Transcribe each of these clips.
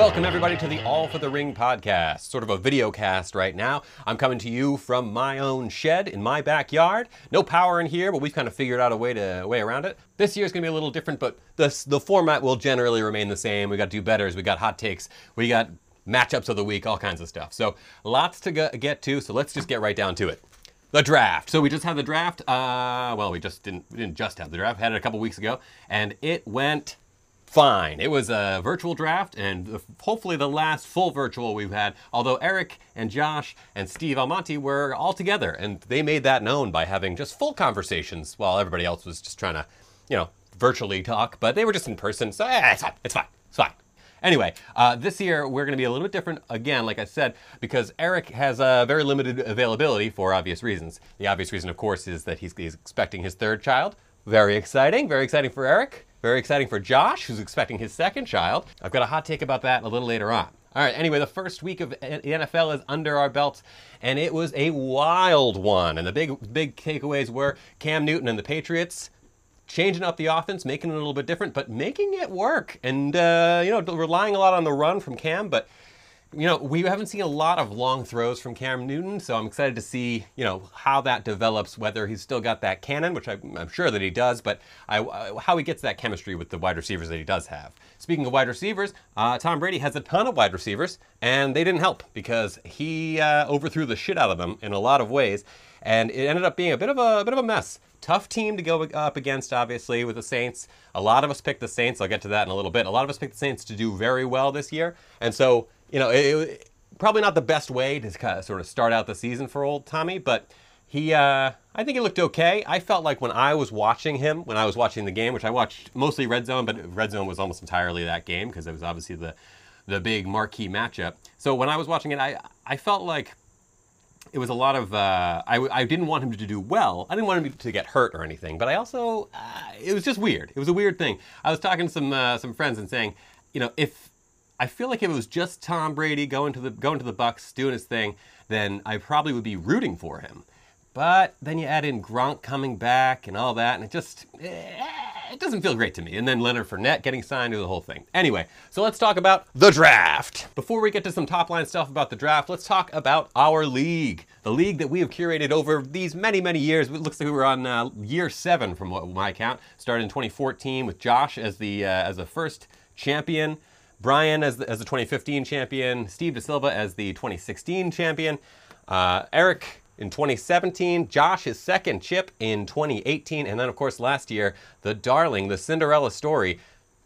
Welcome, everybody, to the All for the Ring podcast, sort of a video cast right now. I'm coming to you from my own shed in my backyard. No power in here, but we've kind of figured out a way to way around it. This year's gonna be a little different, but the, the format will generally remain the same. We got to do betters, we got hot takes, we got matchups of the week, all kinds of stuff. So lots to get to, so let's just get right down to it. The draft. So we just had the draft. Uh, well, we just didn't we didn't just have the draft. Had it a couple weeks ago, and it went fine. It was a virtual draft and hopefully the last full virtual we've had, although Eric and Josh and Steve Almonte were all together and they made that known by having just full conversations while everybody else was just trying to, you know, virtually talk, but they were just in person, so eh, it's fine, it's fine, it's fine. Anyway, uh, this year we're going to be a little bit different again, like I said, because Eric has a very limited availability for obvious reasons. The obvious reason, of course, is that he's, he's expecting his third child. Very exciting, very exciting for Eric. Very exciting for Josh, who's expecting his second child. I've got a hot take about that a little later on. All right, anyway, the first week of the NFL is under our belts, and it was a wild one. And the big, big takeaways were Cam Newton and the Patriots changing up the offense, making it a little bit different, but making it work. And, uh, you know, relying a lot on the run from Cam, but you know, we haven't seen a lot of long throws from Cam Newton, so I'm excited to see, you know, how that develops, whether he's still got that cannon, which I'm, I'm sure that he does, but I, how he gets that chemistry with the wide receivers that he does have. Speaking of wide receivers, uh, Tom Brady has a ton of wide receivers, and they didn't help because he uh, overthrew the shit out of them in a lot of ways, and it ended up being a bit of a, a bit of a mess. Tough team to go up against, obviously, with the Saints. A lot of us picked the Saints. I'll get to that in a little bit. A lot of us picked the Saints to do very well this year, and so you know, it, it, probably not the best way to kind of sort of start out the season for old Tommy, but he, uh, I think he looked okay. I felt like when I was watching him, when I was watching the game, which I watched mostly Red Zone, but Red Zone was almost entirely that game because it was obviously the the big marquee matchup. So when I was watching it, I I felt like it was a lot of uh, I, I didn't want him to do well i didn't want him to get hurt or anything but i also uh, it was just weird it was a weird thing i was talking to some uh, some friends and saying you know if I feel like if it was just Tom Brady going to the going to the Bucs doing his thing, then I probably would be rooting for him. But then you add in Gronk coming back and all that, and it just eh, it doesn't feel great to me. And then Leonard Fournette getting signed to the whole thing. Anyway, so let's talk about the draft. Before we get to some top line stuff about the draft, let's talk about our league. The league that we have curated over these many, many years. It looks like we were on uh, year seven from what my count. Started in 2014 with Josh as the uh, as the first champion. Brian as the, as the 2015 champion, Steve De Silva as the 2016 champion, uh, Eric in 2017, Josh his second chip in 2018, and then of course last year, the darling, the Cinderella story,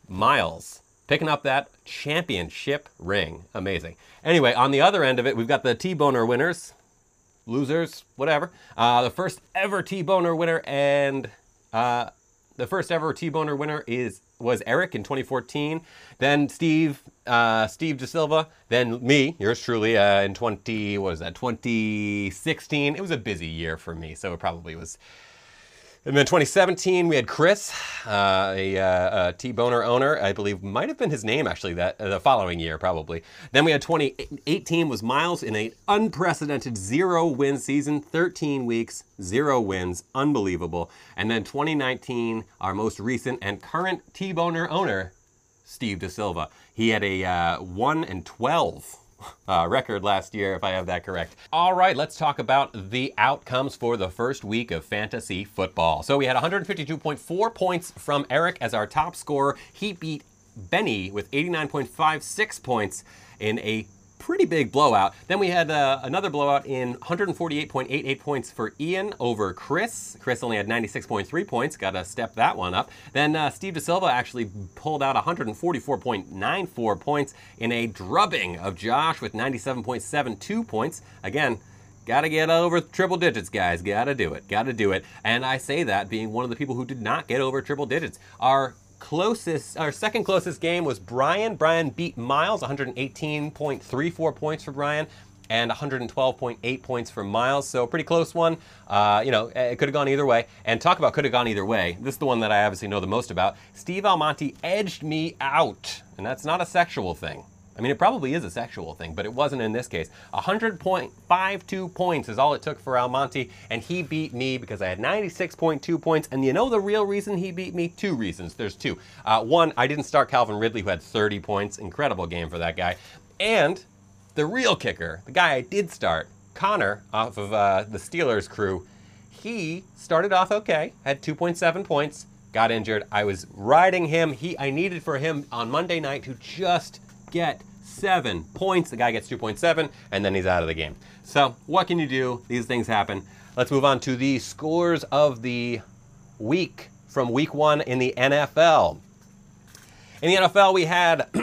Miles picking up that championship ring. Amazing. Anyway, on the other end of it, we've got the T-Boner winners, losers, whatever. Uh, the first ever T-Boner winner and uh, the first ever T-Boner winner is was Eric in 2014. Then Steve, uh, Steve DeSilva. Then me, yours truly, uh, in 20 what was that 2016. It was a busy year for me, so it probably was and then 2017, we had Chris, uh, a, uh, a T-Boner owner. I believe might have been his name actually that uh, the following year probably. Then we had 2018 was Miles in an unprecedented zero win season, 13 weeks, zero wins, unbelievable. And then 2019, our most recent and current T-Boner owner, Steve DeSilva. He had a uh, 1 and 12 uh, record last year, if I have that correct. All right, let's talk about the outcomes for the first week of fantasy football. So we had 152.4 points from Eric as our top scorer. He beat Benny with 89.56 points in a pretty big blowout. Then we had uh, another blowout in 148.88 points for Ian over Chris. Chris only had 96.3 points, got to step that one up. Then uh, Steve DeSilva actually pulled out 144.94 points in a drubbing of Josh with 97.72 points. Again, Gotta get over triple digits, guys. Gotta do it. Gotta do it. And I say that being one of the people who did not get over triple digits. Our closest, our second closest game was Brian. Brian beat Miles, 118.34 points for Brian and 112.8 points for Miles. So pretty close one. Uh, you know, it could have gone either way. And talk about could have gone either way. This is the one that I obviously know the most about. Steve Almonte edged me out, and that's not a sexual thing. I mean, it probably is a sexual thing, but it wasn't in this case. 100.52 points is all it took for Almonte, and he beat me because I had 96.2 points. And you know the real reason he beat me? Two reasons. There's two. Uh, one, I didn't start Calvin Ridley, who had 30 points. Incredible game for that guy. And the real kicker, the guy I did start, Conner, off of uh, the Steelers crew, he started off okay, had 2.7 points, got injured. I was riding him. He, I needed for him on Monday night to just get seven points. The guy gets 2.7, and then he's out of the game. So, what can you do? These things happen. Let's move on to the scores of the week from week one in the NFL. In the NFL, we had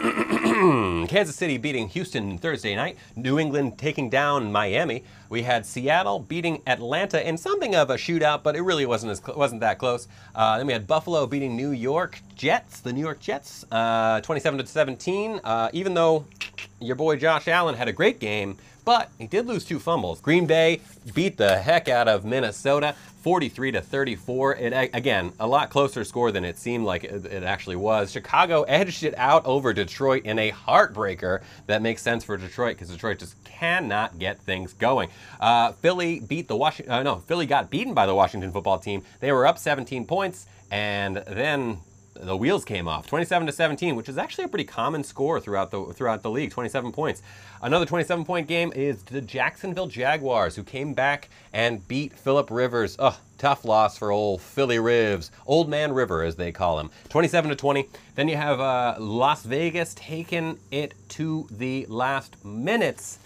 Kansas City beating Houston Thursday night, New England taking down Miami. We had Seattle beating Atlanta in something of a shootout, but it really wasn't as wasn't that close. Uh, then we had Buffalo beating New York Jets, the New York Jets, uh, 27 to 17. Uh, even though your boy Josh Allen had a great game, but he did lose two fumbles. Green Bay beat the heck out of Minnesota, 43 to 34. It again a lot closer score than it seemed like it, actually was. Chicago edged it out over Detroit in a heartbreaker that makes sense for Detroit because Detroit just cannot get things going. Uh, Philly beat the Washington. Uh, no, Philly got beaten by the Washington football team. They were up 17 points, and then the wheels came off 27 to 17 which is actually a pretty common score throughout the throughout the league 27 points. Another 27 point game is the jacksonville jaguars who came back and beat philip rivers. Oh tough loss for old philly rivers old man river as they call him. 27 to 20 then you have uh, las vegas taking it to the last minutes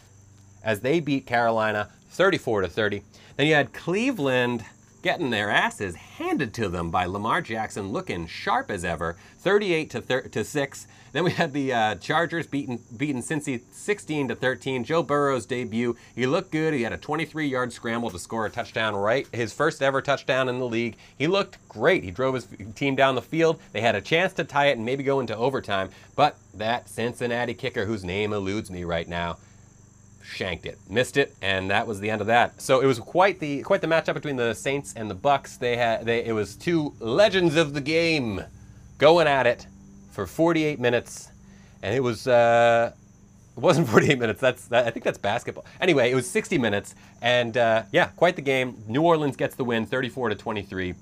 as they beat carolina 34 to 30 then you had cleveland getting their asses handed to them by Lamar Jackson, looking sharp as ever, 38 to, thir- to 6. Then we had the uh, Chargers beating beating Cincy 16 to 13. Joe Burrow's debut. He looked good. He had a 23-yard scramble to score a touchdown, right? His first ever touchdown in the league. He looked great. He drove his team down the field. They had a chance to tie it and maybe go into overtime, but that Cincinnati kicker, whose name eludes me right now, shanked it, missed it, and that was the end of that. So it was quite the quite the matchup between the Saints and the Bucs. They had they it was two legends of the game going at it for 48 minutes, and it was. Uh, it wasn't 48 minutes. That's that, I think that's basketball. Anyway, it was 60 minutes, and uh, yeah, quite the game. New Orleans gets the win, 34 to 23.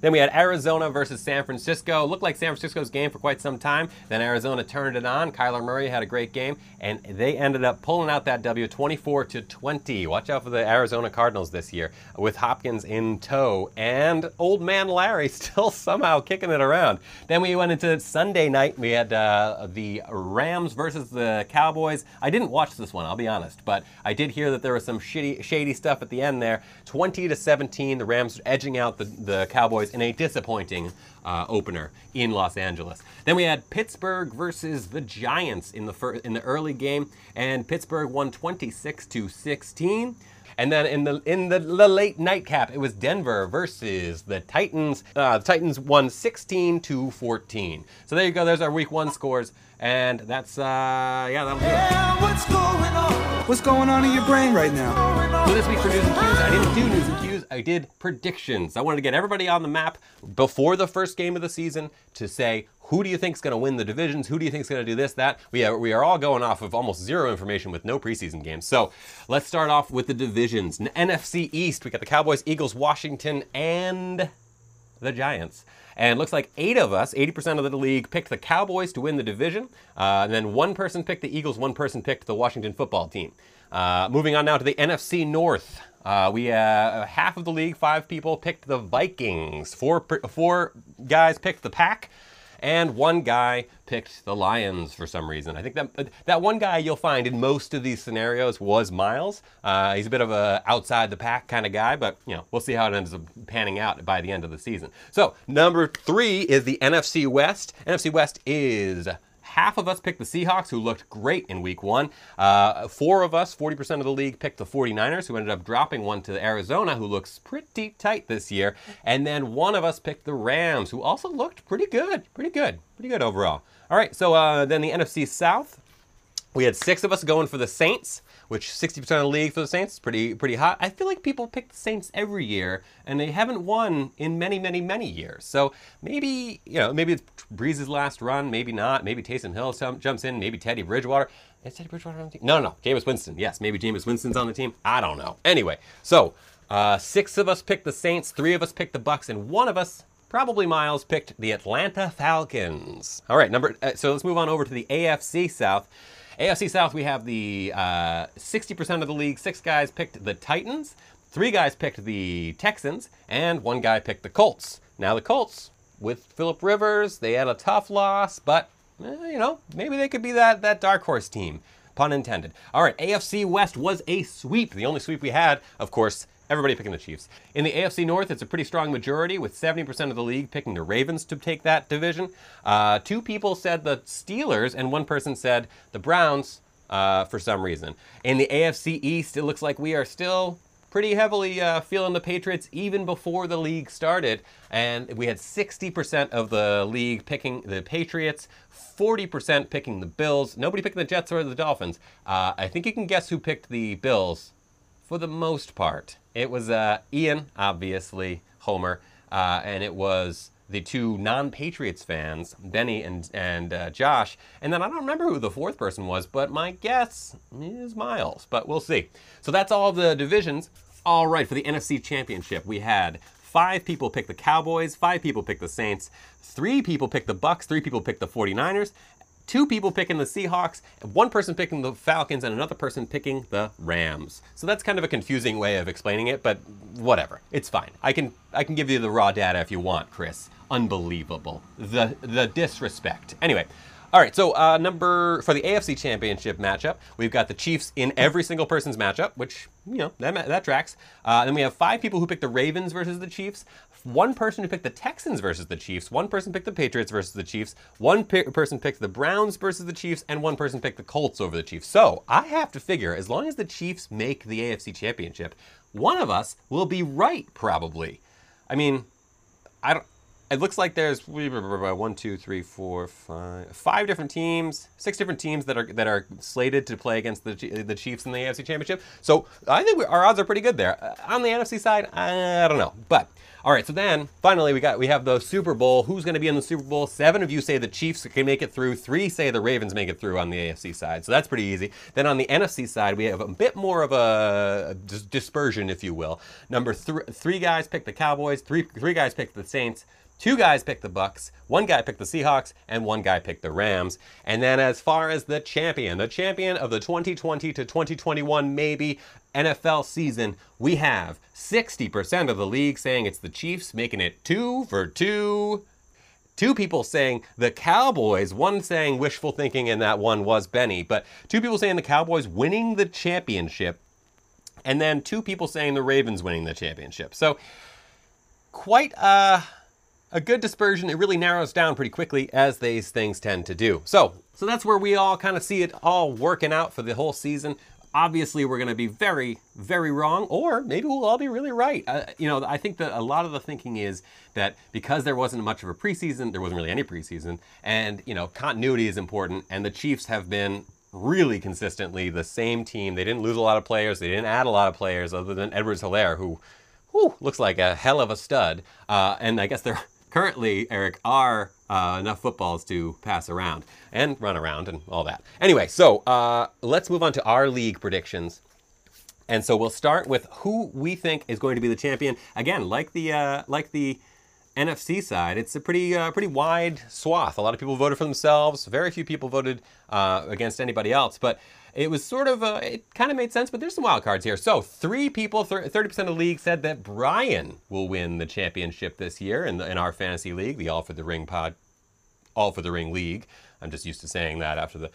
Then we had Arizona versus San Francisco. Looked like San Francisco's game for quite some time. Then Arizona turned it on. Kyler Murray had a great game, and they ended up pulling out that W 24 to 20. Watch out for the Arizona Cardinals this year with Hopkins in tow and old man Larry still somehow kicking it around. Then we went into Sunday night. We had uh, the Rams versus the Cowboys. I didn't watch this one, I'll be honest, but I did hear that there was some shitty, shady stuff at the end there. 20 to 17, the Rams edging out the, the Cowboys in a disappointing uh, opener in Los Angeles. Then we had Pittsburgh versus the Giants in the fir- in the early game, and Pittsburgh won 26 to 16. And then in the in the, the late nightcap, it was Denver versus the Titans. Uh, the Titans won 16 to 14. So there you go. There's our week one scores, and that's uh, yeah, that'll do it. Yeah, what's going on? What's going on in your brain right now? So this week for news and cues, I didn't do news and cues. I did predictions. I wanted to get everybody on the map before the first game of the season to say who do you think is going to win the divisions? Who do you think is going to do this, that? We are, we are all going off of almost zero information with no preseason games. So let's start off with the divisions. NFC East, we got the Cowboys, Eagles, Washington, and the Giants. And looks like eight of us, 80% of the league, picked the Cowboys to win the division. Uh, and then one person picked the Eagles, one person picked the Washington football team. Uh, moving on now to the NFC North. Uh, we uh, half of the league, five people picked the Vikings. Four four guys picked the Pack and one guy picked the Lions for some reason. I think that that one guy you'll find in most of these scenarios was Miles. Uh, he's a bit of a outside the pack kind of guy, but you know we'll see how it ends up panning out by the end of the season. So number three is the NFC West. NFC West is half of us picked the Seahawks, who looked great in week one. Uh, four of us, 40% of the league, picked the 49ers, who ended up dropping one to Arizona, who looks pretty tight this year. And then one of us picked the Rams, who also looked pretty good. Pretty good. Pretty good overall. All right, so uh, then the NFC South. We had six of us going for the Saints. Which 60% of the league for the Saints is pretty pretty hot. I feel like people pick the Saints every year, and they haven't won in many, many, many years. So maybe you know, maybe it's Brees's last run, maybe not. Maybe Taysom Hill jumps in, maybe Teddy Bridgewater. Is Teddy Bridgewater on the team? No, no, no. Jameis Winston. Yes, maybe Jameis Winston's on the team. I don't know. Anyway, so uh, six of us picked the Saints, three of us picked the Bucs, and one of us probably Miles picked the Atlanta Falcons. All right, number. Uh, so let's move on over to the AFC South. AFC South, we have the uh, 60% of the league. Six guys picked the Titans, three guys picked the Texans, and one guy picked the Colts. Now the Colts, with Philip Rivers, they had a tough loss, but eh, you know maybe they could be that that dark horse team. Pun intended. All right, AFC West was a sweep. The only sweep we had, of course, Everybody picking the Chiefs. In the AFC North, it's a pretty strong majority, with 70% of the league picking the Ravens to take that division. Uh, two people said the Steelers, and one person said the Browns uh, for some reason. In the AFC East, it looks like we are still pretty heavily uh, feeling the Patriots even before the league started. And we had 60% of the league picking the Patriots, 40% picking the Bills. Nobody picking the Jets or the Dolphins. Uh, I think you can guess who picked the Bills for the most part. It was uh, Ian, obviously, Homer, uh, and it was the two non-Patriots fans, Benny and and uh, Josh, and then I don't remember who the fourth person was, but my guess is Miles. But we'll see. So that's all the divisions. All right, for the NFC Championship, we had five people pick the Cowboys, five people pick the Saints, three people pick the Bucs, three people pick the 49ers, two people picking the Seahawks, one person picking the Falcons, and another person picking the Rams. So that's kind of a confusing way of explaining it, but whatever. It's fine. I can I can give you the raw data if you want, Chris. Unbelievable. The the disrespect. Anyway, all right, so uh, number for the AFC Championship matchup, we've got the Chiefs in every single person's matchup, which you know that that tracks. Uh, then we have five people who picked the Ravens versus the Chiefs, one person who picked the Texans versus the Chiefs, one person picked the Patriots versus the Chiefs, one pe- person picked the Browns versus the Chiefs, and one person picked the Colts over the Chiefs. So I have to figure, as long as the Chiefs make the AFC Championship, one of us will be right, probably. I mean, I don't it looks like there's one, two, three, four, five, five different teams, six different teams that are that are slated to play against the the Chiefs in the AFC Championship. So I think we, our odds are pretty good there. Uh, on the NFC side, I don't know, but. All right, so then finally we got we have the Super Bowl. Who's going to be in the Super Bowl? Seven of you say the Chiefs can make it through. Three say the Ravens make it through on the AFC side. So that's pretty easy. Then on the NFC side, we have a bit more of a dispersion, if you will. Number three, three guys pick the Cowboys. Three three guys pick the Saints. Two guys picked the Bucs, one guy picked the Seahawks, and one guy picked the Rams. And then as far as the champion, the champion of the 2020 to 2021 maybe NFL season, we have 60% of the league saying it's the Chiefs, making it two for two. Two people saying the Cowboys, one saying wishful thinking, and that one was Benny, but two people saying the Cowboys winning the championship, and then two people saying the Ravens winning the championship. So, quite uh a good dispersion, it really narrows down pretty quickly as these things tend to do. So, so that's where we all kind of see it all working out for the whole season. Obviously, we're going to be very, very wrong, or maybe we'll all be really right. Uh, you know, I think that a lot of the thinking is that because there wasn't much of a preseason, there wasn't really any preseason, and, you know, continuity is important, and the Chiefs have been really consistently the same team. They didn't lose a lot of players, they didn't add a lot of players other than Edwards Helaire, who whew, looks like a hell of a stud. Uh, and I guess they're currently, Eric, are uh, enough footballs to pass around and run around and all that. Anyway, so uh, let's move on to our league predictions. And so we'll start with who we think is going to be the champion. Again, like the uh, like the NFC side, it's a pretty uh, pretty wide swath. A lot of people voted for themselves. Very few people voted uh, against anybody else. But it was sort of, uh, it kind of made sense, but there's some wild cards here. So, three people, 30% of the league said that Brian will win the championship this year in, the, in our fantasy league, the All for the Ring pod, All for the Ring league. I'm just used to saying that after the.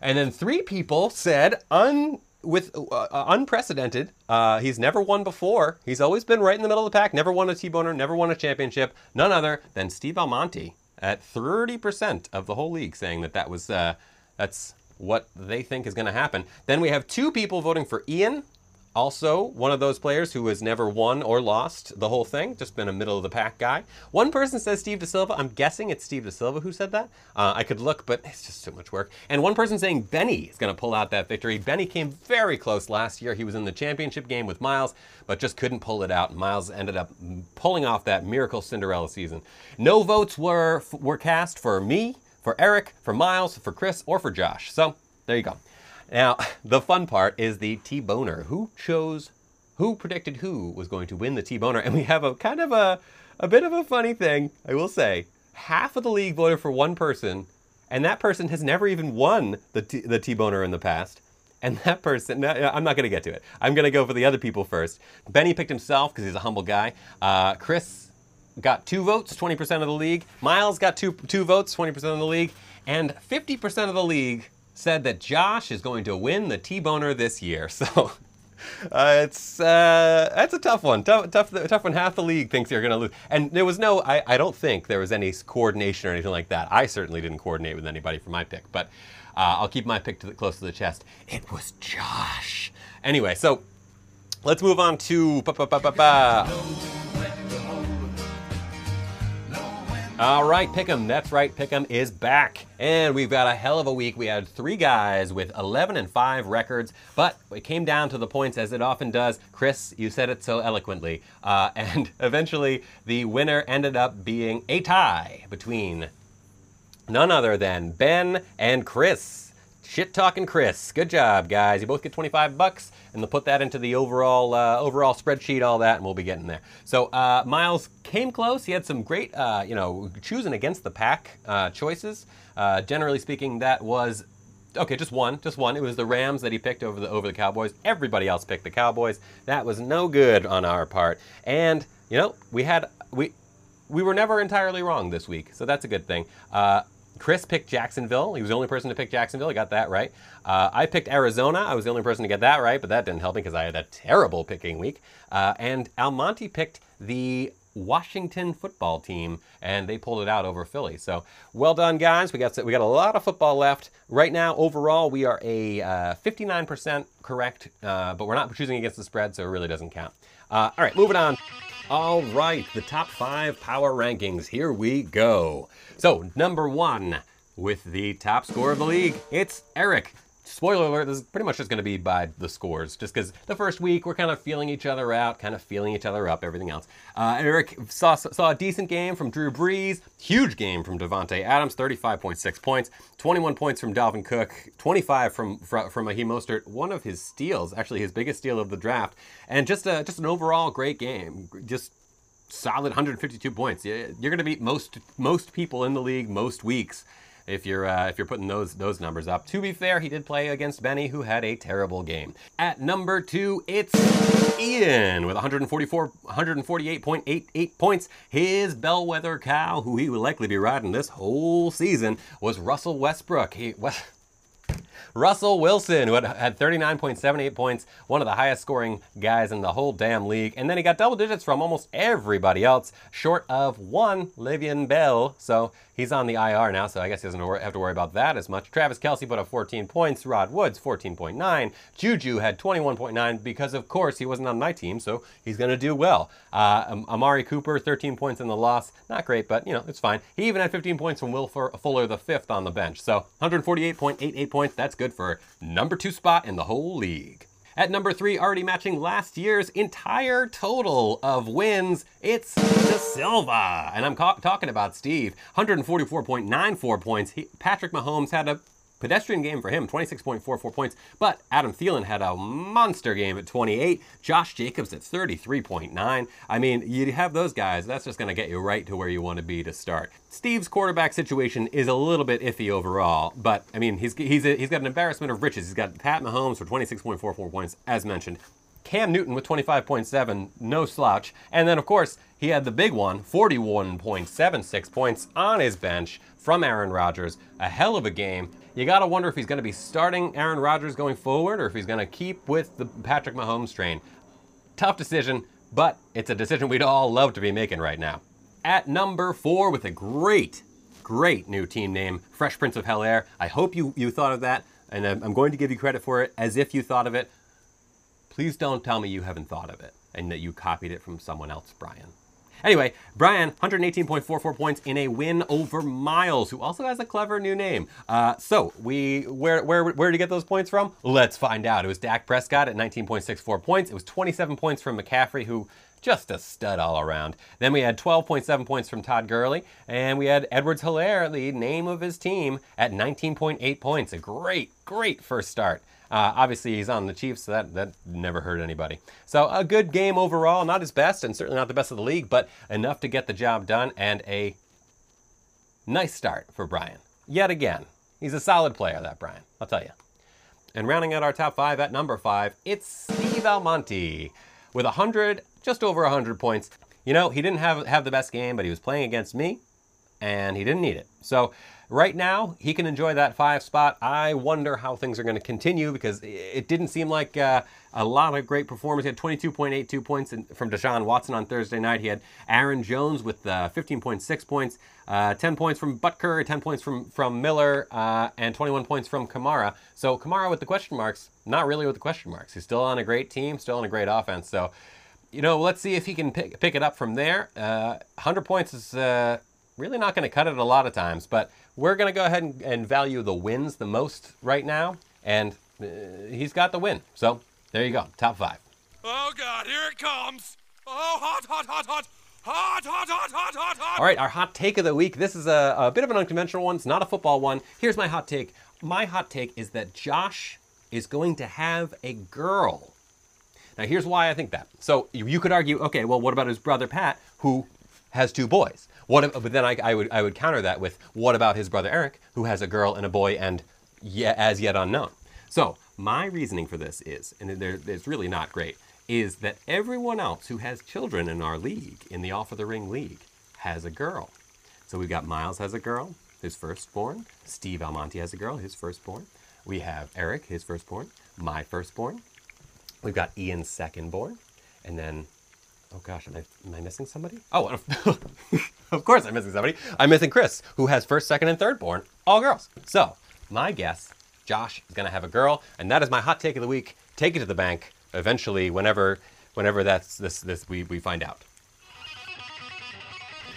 And then three people said, un, with uh, unprecedented. Uh, he's never won before. He's always been right in the middle of the pack. Never won a T-boner. Never won a championship. None other than Steve Almonte at 30% of the whole league, saying that that was uh, that's what they think is going to happen. Then we have two people voting for Ian. also one of those players who has never won or lost the whole thing, just been a middle of the pack guy. One person says Steve De Silva. I'm guessing it's Steve De Silva who said that. Uh, I could look, but it's just too much work. And one person saying Benny is going to pull out that victory. Benny came very close last year. He was in the championship game with Miles, but just couldn't pull it out. Miles ended up pulling off that miracle Cinderella season. No votes were were cast for me, for Eric, for Miles, for Chris, or for Josh. So there you go. Now, the fun part is the T-Boner. Who chose, who predicted who was going to win the T-Boner? And we have a kind of a, a bit of a funny thing, I will say. Half of the league voted for one person, and that person has never even won the, T, the T-Boner in the past. And that person, no, I'm not going to get to it. I'm going to go for the other people first. Benny picked himself because he's a humble guy. Uh, Chris got two votes, 20% of the league. Miles got two, two votes, 20% of the league. And 50% of the league said that Josh is going to win the T-Boner this year. So uh, it's uh, that's a tough one. Tough, tough, tough one. Half the league thinks you're going to lose, and there was no. I, I don't think there was any coordination or anything like that. I certainly didn't coordinate with anybody for my pick, but uh, I'll keep my pick to the, close to the chest. It was Josh. Anyway, so let's move on to. Ba, ba, ba, all right, Pick'em. That's right, Pick'em is back. And we've got a hell of a week. We had three guys with 11 and 5 records, but it came down to the points as it often does. Chris, you said it so eloquently. Uh, and eventually, the winner ended up being a tie between none other than Ben and Chris. Shit talking Chris. Good job, guys. You both get 25 bucks, and they'll put that into the overall uh, overall spreadsheet, all that, and we'll be getting there. So uh, Miles came close. He had some great, uh, you know, choosing against the pack uh, choices. Uh, generally speaking, that was okay. Just one, just one. It was the Rams that he picked over the over the Cowboys. Everybody else picked the Cowboys. That was no good on our part. And you know, we had we we were never entirely wrong this week, so that's a good thing. Uh, Chris picked Jacksonville. He was the only person to pick Jacksonville. He got that right. Uh, I picked Arizona. I was the only person to get that right, but that didn't help me because I had a terrible picking week. Uh, and Almonte picked the Washington football team, and they pulled it out over Philly. So well done, guys. We got we got a lot of football left right now. Overall, we are a uh, 59% correct, uh, but we're not choosing against the spread, so it really doesn't count. Uh, all right, moving on. All right, the top five power rankings. Here we go. So, number one, with the top score of the league, it's Eric. Spoiler alert, this is pretty much just going to be by the scores, just because the first week we're kind of feeling each other out, kind of feeling each other up, everything else. Uh, Eric saw, saw a decent game from Drew Brees, huge game from Davante Adams, 35.6 points, 21 points from Dalvin Cook, 25 from from, from Raheem Mostert, one of his steals, actually his biggest steal of the draft, and just a, just an overall great game. Just solid 152 points. You're going to beat most most people in the league most weeks if you're uh, if you're putting those those numbers up. To be fair, he did play against Benny, who had a terrible game. At number two, it's Ian with 144 148.88 points. His bellwether cow, who he will likely be riding this whole season, was Russell Westbrook. He. Russell Wilson, who had, had 39.78 points, one of the highest scoring guys in the whole damn league. And then he got double digits from almost everybody else, short of one, Le'Veon Bell. So he's on the IR now, so I guess he doesn't have to worry about that as much. Travis Kelce put up 14 points, Rod Woods 14.9, Juju had 21.9 because, of course, he wasn't on my team, so he's going to do well. Uh, Amari Cooper, 13 points in the loss. Not great, but, you know, it's fine. He even had 15 points from Will Fuller, the fifth on the bench. So 148.88 points, that's good for number two spot in the whole league. At number three, already matching last year's entire total of wins, it's De Silva. And I'm ca- talking about Steve. 144.94 points. He, Patrick Mahomes had a Pedestrian game for him, 26.44 points. But Adam Thielen had a monster game at 28. Josh Jacobs at 33.9. I mean, you have those guys, that's just going to get you right to where you want to be to start. Steve's quarterback situation is a little bit iffy overall, but I mean, he's, he's, a, he's got an embarrassment of riches. He's got Pat Mahomes for 26.44 points, as mentioned. Cam Newton with 25.7, no slouch. And then, of course, he had the big one, 41.76 points on his bench from Aaron Rodgers. A hell of a game. You got to wonder if he's going to be starting Aaron Rodgers going forward or if he's going to keep with the Patrick Mahomes train. Tough decision, but it's a decision we'd all love to be making right now. At number four, with a great, great new team name, Fresh Prince of Hell Air. I hope you, you thought of that, and I'm going to give you credit for it as if you thought of it Please don't tell me you haven't thought of it and that you copied it from someone else, Brian. Anyway, Brian, 118.44 points in a win over Miles, who also has a clever new name. Uh, so we where where where did you get those points from? Let's find out. It was Dak Prescott at 19.64 points. It was 27 points from McCaffrey, who just a stud all around. Then we had 12.7 points from Todd Gurley, and we had Edwards Helaire, the name of his team, at 19.8 points. A great, great first start. Uh, obviously, he's on the Chiefs, so that, that never hurt anybody. So, a good game overall. Not his best, and certainly not the best of the league, but enough to get the job done, and a nice start for Brian. Yet again, he's a solid player, that Brian, I'll tell you. And rounding out our top five at number five, it's Steve Almonte with 100, just over 100 points. You know, he didn't have, have the best game, but he was playing against me, and he didn't need it. So, Right now, he can enjoy that five spot. I wonder how things are going to continue because it didn't seem like uh, a lot of great performers. He had 22.82 points in, from Deshaun Watson on Thursday night. He had Aaron Jones with uh, 15.6 points, uh, 10 points from Butker, 10 points from, from Miller, uh, and 21 points from Kamara. So Kamara with the question marks, not really with the question marks. He's still on a great team, still on a great offense. So, you know, let's see if he can pick, pick it up from there. 100 uh, points is uh, really not going to cut it a lot of times, but we're going to go ahead and, and, value the wins the most right now, and uh, he's got the win. So there you go, top five. Oh God, here it comes! Oh, hot, hot, hot, hot. Hot, hot, hot, hot, hot, hot. All right, our hot take of the week. This is a, a bit of an unconventional one. It's not a football one. Here's my hot take. My hot take is that Josh is going to have a girl. Now, here's why I think that. So you could argue, okay, well, what about his brother Pat, who has two boys? What, but then I, I, would, I would counter that with what about his brother Eric, who has a girl and a boy and as yet unknown? So my reasoning for this is, and it's really not great, is that everyone else who has children in our league, in the All for the Ring League, has a girl. So we've got Miles has a girl, his firstborn. Steve Almonte has a girl, his firstborn. We have Eric, his firstborn. My firstborn. We've got Ian's secondborn. And then Oh gosh, am I, am I missing somebody? Oh, of course I'm missing somebody. I'm missing Chris, who has first, second, and third born, all girls. So, my guess, Josh is gonna have a girl, and that is my hot take of the week. Take it to the bank eventually, whenever, whenever that's this, this we, we find out.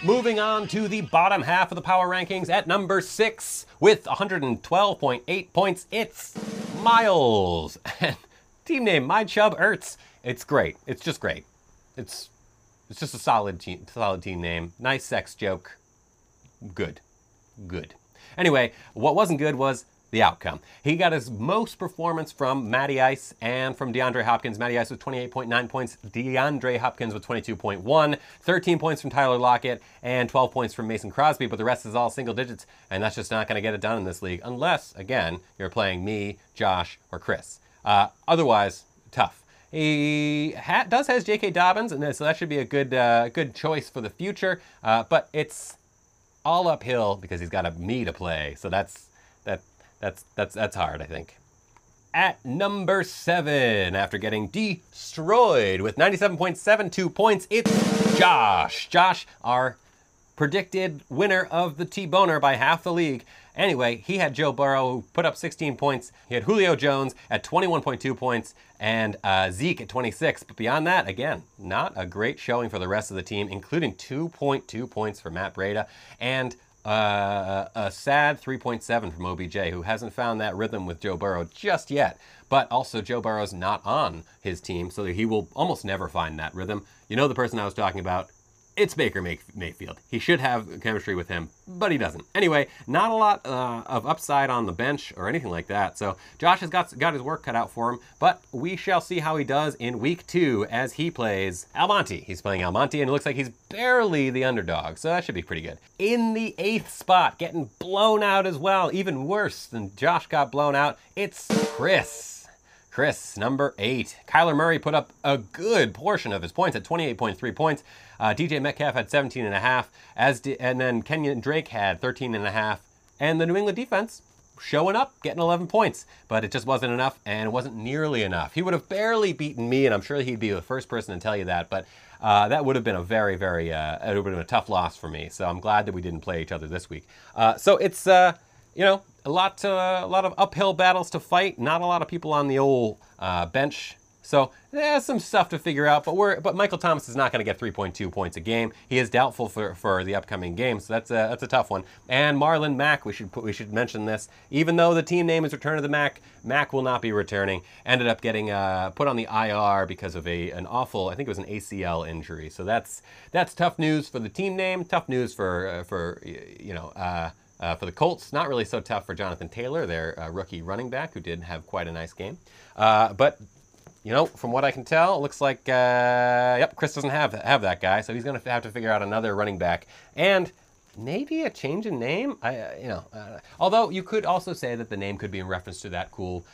Moving on to the bottom half of the power rankings at number six with 112.8 points, it's Miles. Team name, My Chub Ertz. It's great. It's just great. It's it's just a solid team, solid team name. Nice sex joke. Good, good. Anyway, what wasn't good was the outcome. He got his most performance from Matty Ice and from DeAndre Hopkins. Matty Ice with 28.9 points, DeAndre Hopkins with 22.1, 13 points from Tyler Lockett, and 12 points from Mason Crosby, but the rest is all single digits, and that's just not going to get it done in this league unless, again, you're playing me, Josh, or Chris. Uh, otherwise, tough. He ha- does has J.K. Dobbins, and so that should be a good uh, good choice for the future. Uh, but it's all uphill because he's got a me to play, so that's that that's that's that's hard, I think. At number seven, after getting destroyed with 97.72 points, it's Josh. Josh, our predicted winner of the T-Boner by half the league. Anyway, he had Joe Burrow who put up 16 points. He had Julio Jones at 21.2 points and uh, Zeke at 26. But beyond that, again, not a great showing for the rest of the team, including 2.2 points for Matt Breida and uh, a sad 3.7 from OBJ, who hasn't found that rhythm with Joe Burrow just yet. But also, Joe Burrow's not on his team, so he will almost never find that rhythm. You know the person I was talking about, it's Baker Mayfield. He should have chemistry with him, but he doesn't. Anyway, not a lot uh, of upside on the bench or anything like that. So Josh has got, got his work cut out for him, but we shall see how he does in week two as he plays Almonte. He's playing Almonte, and it looks like he's barely the underdog, so that should be pretty good. In the eighth spot, getting blown out as well, even worse than Josh got blown out, it's Chris. Chris, number eight. Kyler Murray put up a good portion of his points at 28.3 points. Uh, DK Metcalf had 17 and a half, as di- and then Kenyon Drake had 13 and a half. And the New England defense showing up, getting 11 points, but it just wasn't enough, and it wasn't nearly enough. He would have barely beaten me, and I'm sure he'd be the first person to tell you that. But uh, that would have been a very, very, uh, it would have been a tough loss for me. So I'm glad that we didn't play each other this week. Uh, so it's, uh, you know, a lot, to, a lot of uphill battles to fight. Not a lot of people on the old uh, bench So there's some stuff to figure out, but we're but Michael Thomas is not going to get 3.2 points a game. He is doubtful for, for the upcoming game, so that's a that's a tough one. And Marlon Mack, we should put, we should mention this. Even though the team name is Return of the Mac, Mack will not be returning. Ended up getting uh, put on the IR because of a an awful, I think it was an ACL injury. So that's that's tough news for the team name. Tough news for uh, for you know. Uh, uh, for the Colts, not really so tough for Jonathan Taylor, their uh, rookie running back, who did have quite a nice game. Uh, but you know, from what I can tell, it looks like uh, yep, Chris doesn't have have that guy, so he's going to have to figure out another running back and maybe a change in name. I, uh, you know, uh, although you could also say that the name could be in reference to that cool,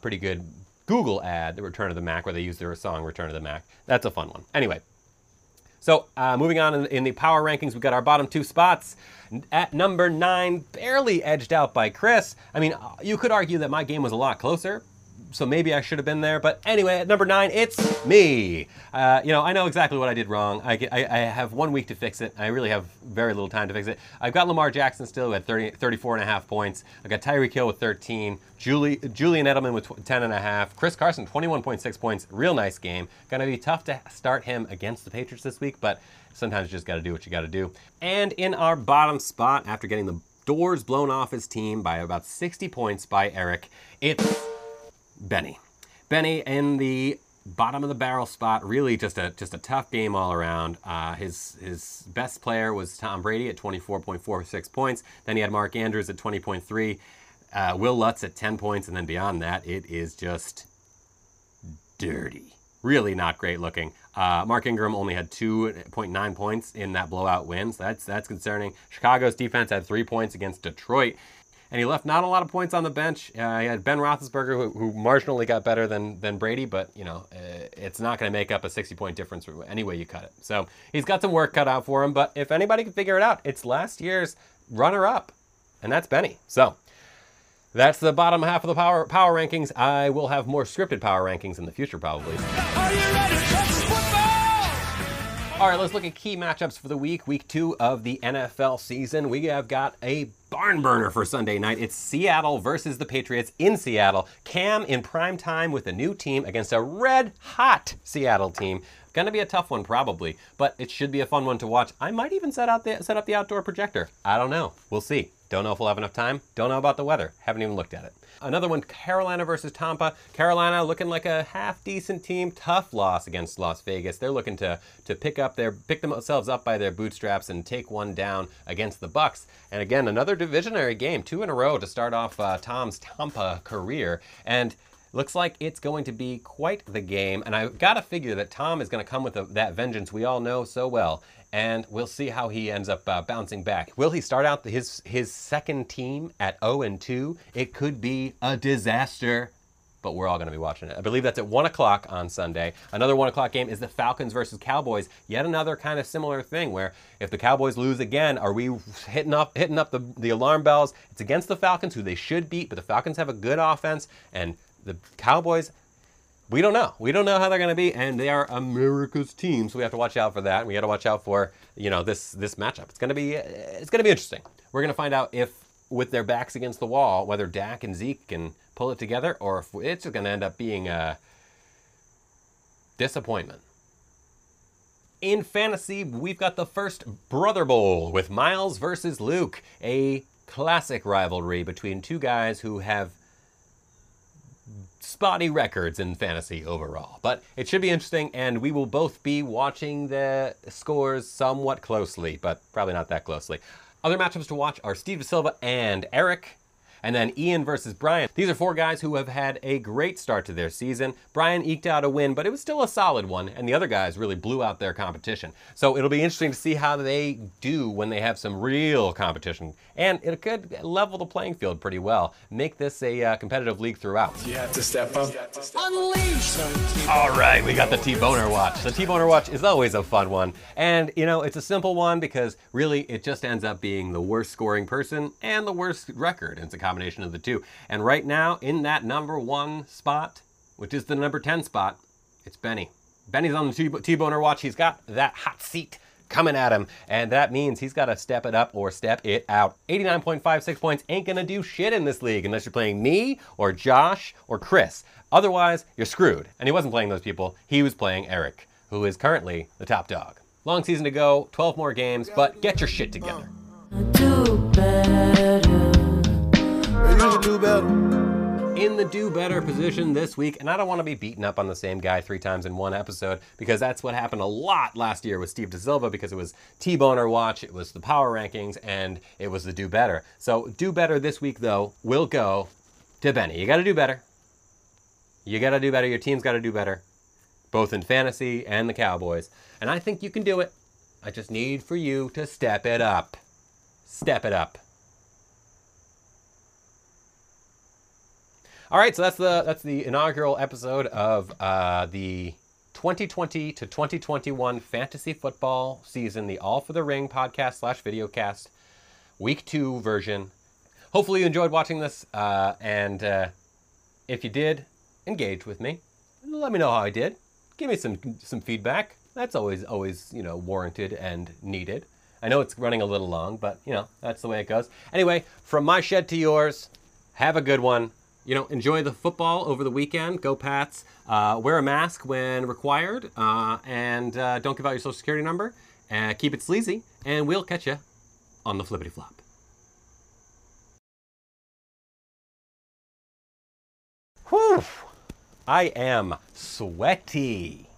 pretty good Google ad, the Return of the Mac, where they use their song "Return of the Mac." That's a fun one. Anyway. So, uh, moving on in, in, the power rankings, we've got our bottom two spots. At number nine, barely edged out by Chris. I mean, uh, you could argue that my game was a lot closer, so maybe I should have been there. But anyway, at number nine, it's me. Uh, you know, I know exactly what I did wrong. I, I, I, have one week to fix it. I really have very little time to fix it. I've got Lamar Jackson still at 30, 34 and a half points. I've got Tyreek Hill with 13. Julie, Julian Edelman with 10 and a half. Chris Carson, 21.6 points. Real nice game. To be tough to start him against the Patriots this week, but sometimes you just got to do what you got to do. And in our bottom spot, after getting the doors blown off his team by about 60 points by Eric, it's Benny. Benny in the bottom of the barrel spot. Really, just a just a tough game all around. Uh, his his best player was Tom Brady at 24.46 points. Then he had Mark Andrews at 20.3. Uh, Wil Lutz at 10 points, and then beyond that, it is just dirty. Really not great looking. Uh, Mark Ingram only had 2.9 points in that blowout win, so that's that's concerning. Chicago's defense had three points against Detroit and he left not a lot of points on the bench. Uh, he had Ben Roethlisberger, who, who, marginally got better than than Brady, but you know uh, it's not going to make up a 60 point difference any way you cut it. So he's got some work cut out for him. But if anybody can figure it out, it's last year's runner up, and that's Benny. So. That's the bottom half of the power power rankings. I will have more scripted power rankings in the future, probably. All right, let's look at key matchups for the week, week two of the NFL season. We have got a barn burner for Sunday night. It's Seattle versus the Patriots in Seattle. Cam in prime time with a new team against a red hot Seattle team. Gonna be a tough one probably, but it should be a fun one to watch. I might even set out the set up the outdoor projector. I don't know. We'll see. Don't know if we'll have enough time. Don't know about the weather. Haven't even looked at it. Another one, Carolina versus Tampa. Carolina looking like a half decent team. Tough loss against Las Vegas. They're looking to to pick up their pick themselves up by their bootstraps and take one down against the Bucs. And again, another divisionary game, two in a row to start off uh, Tom's Tampa career. And Looks like it's going to be quite the game, and I've got to figure that Tom is going to come with a, that vengeance we all know so well, and we'll see how he ends up uh, bouncing back. Will he start out his his second team at 0 and 2? It could be a disaster but we're all going to be watching it. I believe that's at 1 o'clock on Sunday. Another 1 o'clock game is the Falcons versus Cowboys. Yet another kind of similar thing where if the Cowboys lose again, are we hitting up, hitting up the, the alarm bells? It's against the Falcons, who they should beat, but the Falcons have a good offense, and the Cowboys, we don't know. We don't know how they're going to be, and they are America's team, so we have to watch out for that. We got to watch out for you know this this matchup. It's going to be it's going to be interesting. We're going to find out if with their backs against the wall, whether Dak and Zeke can pull it together, or if it's going to end up being a disappointment. In fantasy, we've got the first Brother Bowl with Miles versus Luke, a classic rivalry between two guys who have spotty records in fantasy overall. But it should be interesting, and we will both be watching the scores somewhat closely, but probably not that closely. Other matchups to watch are Steve Silva and Eric and then Ian versus Brian. These are four guys who have had a great start to their season. Brian eked out a win, but it was still a solid one, and the other guys really blew out their competition. So it'll be interesting to see how they do when they have some real competition. And it could level the playing field pretty well, make this a uh, competitive league throughout. You have to step up. Unleash! All right, we got the T-Boner Watch. The T-Boner Watch is always a fun one. And, you know, it's a simple one because really it just ends up being the worst scoring person and the worst record. It's a combination of the two. And right now, in that number one spot, which is the number 10 spot, it's Benny. Benny's on the T-Boner watch. He's got that hot seat coming at him, and that means he's got to step it up or step it out. 89.56 points ain't gonna do shit in this league unless you're playing me or Josh or Chris. Otherwise, you're screwed. And he wasn't playing those people, he was playing Eric, who is currently the top dog. Long season to go, 12 more games, but get your shit together. In the do better position this week, and I don't want to be beaten up on the same guy three times in one episode because that's what happened a lot last year with Steve DeSilva because it was T-Boner Watch, it was the power rankings, and it was the do better. So do better this week though will go to Benny. You got to do better. You got to do better. Your team's got to do better, both in fantasy and the Cowboys. And I think you can do it. I just need for you to step it up. Step it up. All right, so that's the that's the inaugural episode of uh, the 2020 to 2021 fantasy football season, the All for the Ring podcast slash videocast, week two version. Hopefully you enjoyed watching this, uh, and uh, if you did, engage with me. Let me know how I did. Give me some some feedback. That's always always you know warranted and needed. I know it's running a little long, but you know that's the way it goes. Anyway, from my shed to yours, have a good one. You know, enjoy the football over the weekend. Go Pats. Uh, wear a mask when required, uh, and uh, don't give out your social security number. Uh, keep it sleazy, and we'll catch you on the flippity flop. Whew! I am sweaty.